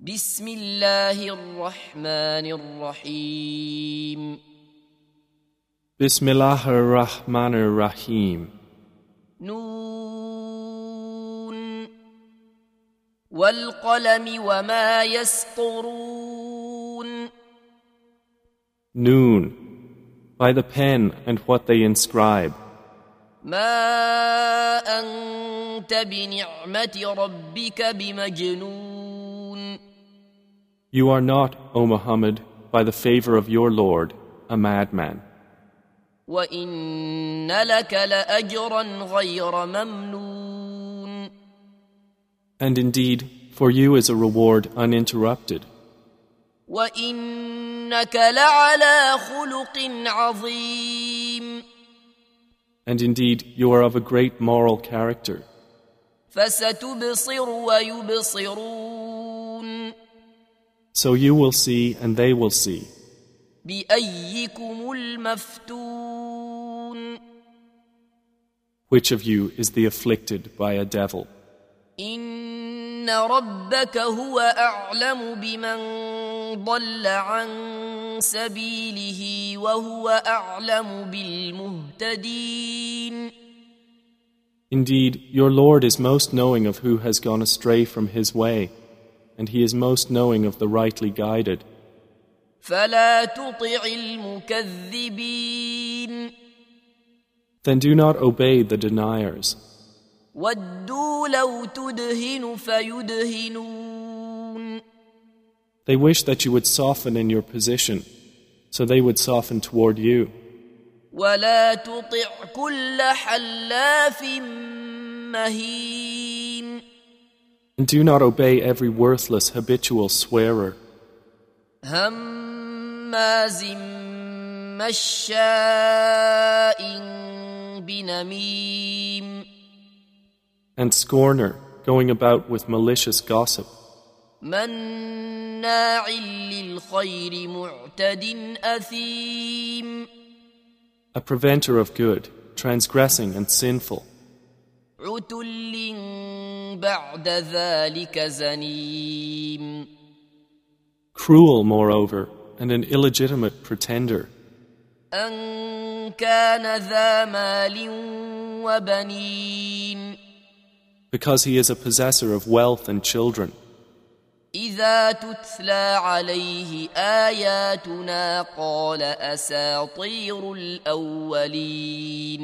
بسم الله الرحمن الرحيم Bismillah ar-Rahman ar-Rahim. نون والقلم وما يسطرون Noon. By the pen and what they inscribe. ما أنت بنعمة ربك بمجنون You are not, O Muhammad, by the favor of your Lord, a madman. وإن لك لأجرا غير ممنون And indeed, for you is a reward uninterrupted. وإنك لعلى خلق عظيم And indeed, you are of a great moral character. فستبصر ويبصرون So you will see and they will see. بأيكم المفتون Which of you is the afflicted by a devil? إن ربك هو أعلم بمن ضل عن سبيله وهو أعلم بالمهتدين Indeed, your Lord is most knowing of who has gone astray from his way, and he is most knowing of the rightly guided. فلا تطع المكذبين Then do not obey the deniers. ودوا لو تدهن فيدهنون They wish that you would soften in your position, so they would soften toward you. ولا تطع كل حلاف مهين And do not obey every worthless habitual swearer, هماز مشاء بنميم and scorner, going about with malicious gossip, مناع للخير معتد أثيم a preventer of good, transgressing and sinful, عتل بعد ذلك زنيم cruel, moreover, and an illegitimate pretender, أن كان ذا مال وبنين because he is a possessor of wealth and children. إذا تتلى عليه آياتنا قال أساطير الأولين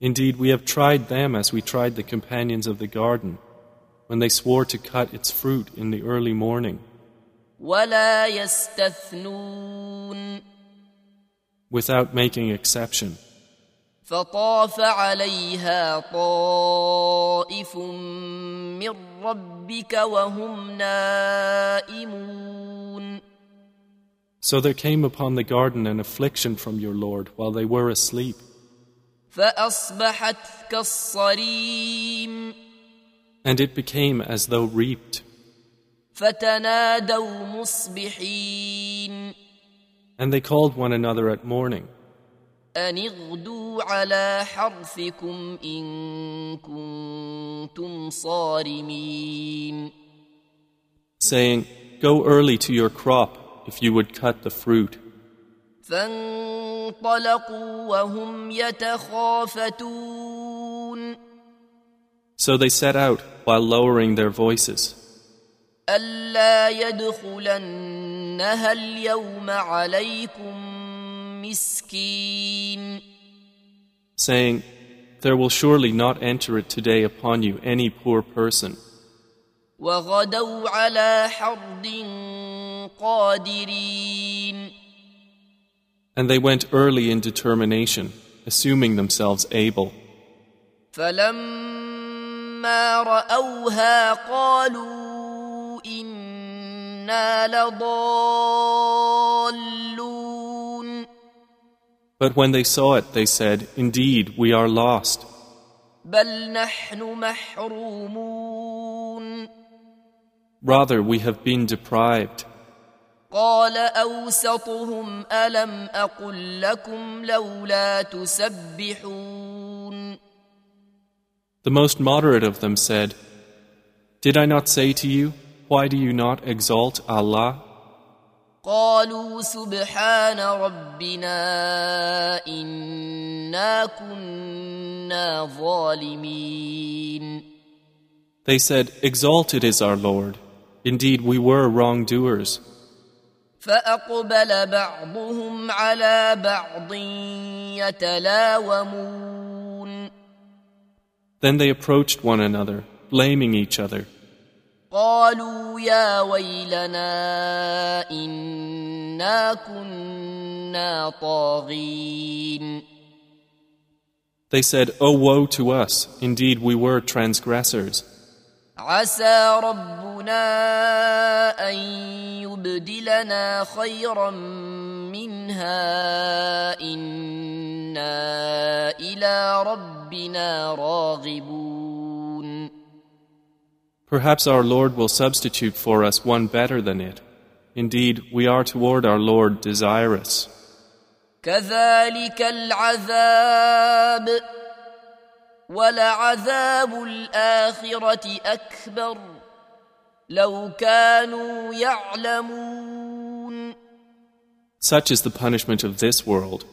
Indeed, we have tried them as we tried the companions of the garden, when they swore to cut its fruit in the early morning, ولا يستثنون without making exception. فطاف عليها طائف من ربك وهم نائمون So there came upon the garden an affliction from your Lord while they were asleep, فأصبحت كالصريم and it became as though reaped. فتنادوا مصبحين And they called one another at morning, أن اغدوا على حرثكم إن كنتم صارمين saying, Go early to your crop if you would cut the fruit. فانطلقوا وهم يتخافتون So they set out while lowering their voices, ألا يدخلنها اليوم عليكم مسكين saying, There will surely not enter it today upon you any poor person. وغدوا على حرد قادرين And they went early in determination, assuming themselves able. فلما رأوها قالوا إن إنا لضالون But when they saw it, they said, Indeed, we are lost. بل نحن محرومون Rather, we have been deprived. قال أوسطهم ألم أقل لكم لولا تسبحون The most moderate of them said, Did I not say to you, Why do you not exalt Allah? قالوا سبحان ربنا إنا كنا ظالمين They said, Exalted is our Lord. Indeed, we were wrongdoers. فأقبل بعضهم على بعض يتلاومون Then they approached one another, blaming each other. قالوا يا ويلنا إنا كنا طاغين They said, Oh, woe to us! Indeed, we were transgressors. عسى ربنا أن يبدلنا خيرا منها إنا إلى ربنا راغبون Perhaps our Lord will substitute for us one better than it. Indeed, we are toward our Lord desirous. كذلك العذاب ولعذاب الآخرة أكبر لو كانوا يعلمون Such is the punishment of this world,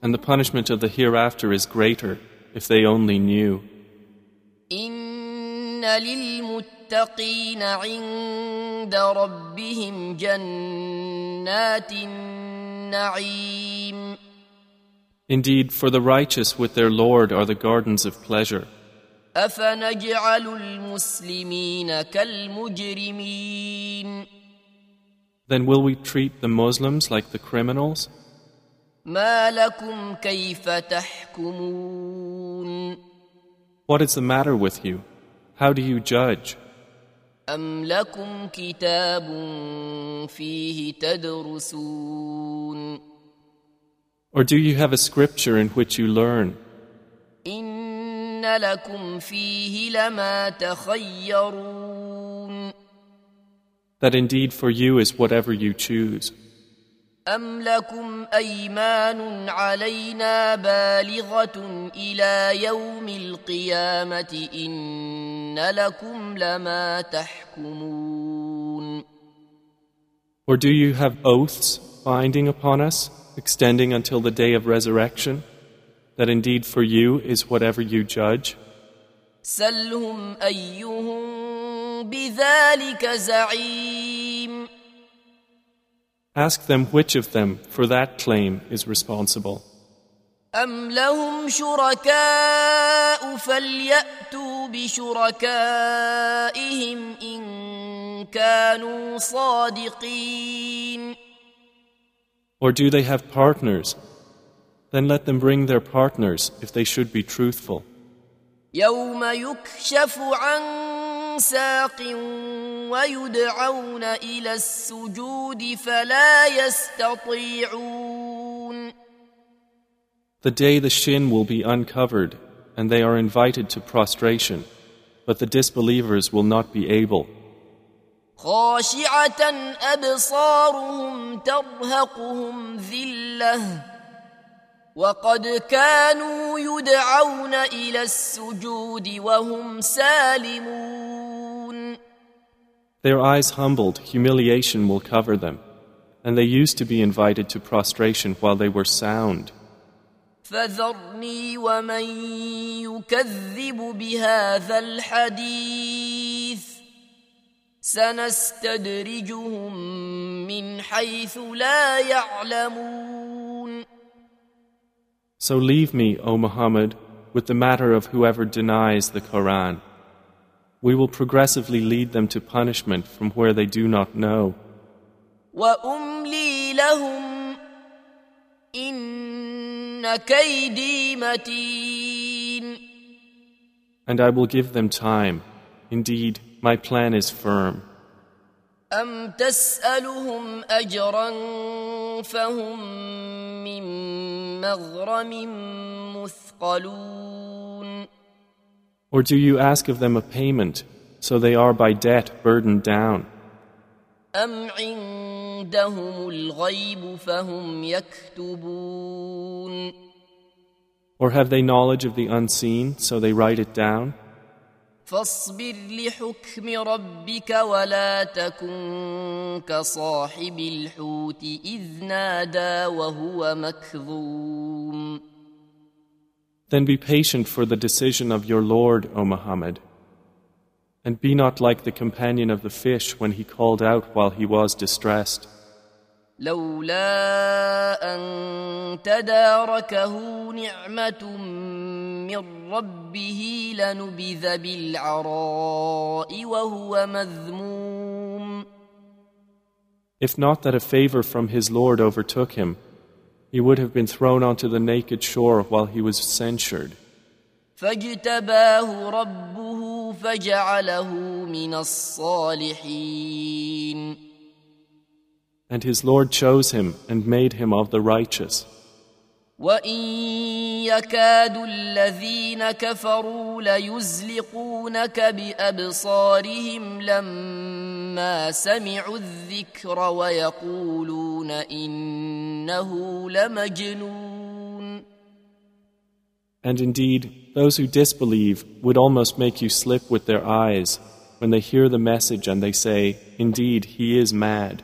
and the punishment of the hereafter is greater if they only knew. إن للمتقين عند ربهم جنات النعيم Indeed, for the righteous with their Lord are the gardens of pleasure. أفنجعل المسلمين كالمجرمين Then will we treat the Muslims like the criminals? ما لكم كيف تحكمون What is the matter with you? How do you judge? أم لكم كتاب فيه تدرسون Or do you have a scripture in which you learn? إن لكم فيه لما تخيرون That indeed for you is whatever you choose. أم لكم أيمان علينا بالغة إلى يوم القيامة إن لكم لما تحكمون Or do you have oaths binding upon us, extending until the day of resurrection? That indeed for you is whatever you judge? سلهم أيهم بذلك زعيم Ask them which of them for that claim is responsible. أم لهم شركاء فليأتوا بشركائهم إن كانوا صادقين Or do they have partners? Then let them bring their partners if they should be truthful. يوم يكشف عن ساق ويدعون إلى السجود فلا يستطيعون The day the shin will be uncovered, and they are invited to prostration, but the disbelievers will not be able. خاشعة أبصارهم ترهقهم ذلة وقد كانوا يدعون إلى السجود وهم سالمون Their eyes humbled, humiliation will cover them, and they used to be invited to prostration while they were sound. فذرني ومن يكذب بهذا الحديث سنستدرجهم من حيث لا يعلمون So leave me, O Muhammad, with the matter of whoever denies the Quran. We will progressively lead them to punishment from where they do not know. And I will give them time. Indeed, my plan is firm. أم تسألهم أجرا فهم من مغرم مثقلون Or do you ask of them a payment, so they are by debt burdened down? أم عندهم الغيب فهم يكتبون Or have they knowledge of the unseen, so they write it down? فاصبر لحكم ربك ولا تكن كصاحب الحوت إذ نادى وهو مكظوم Then be patient for the decision of your Lord, O Muhammad. And be not like the companion of the fish when he called out while he was distressed. لولا أن تداركه نعمة من ربه لنبذ بالعراء وهو مذموم If not that a favor from his Lord overtook him, he would have been thrown onto the naked shore while he was censured. فاجتباه ربه فجعله من الصالحين And his Lord chose him and made him of the righteous. وإن يكاد الذين كفروا ليزلقونك بأبصارهم لما سمعوا الذكر ويقولون إنه لمجنون And indeed, those who disbelieve would almost make you slip with their eyes when they hear the message and they say, Indeed, he is mad.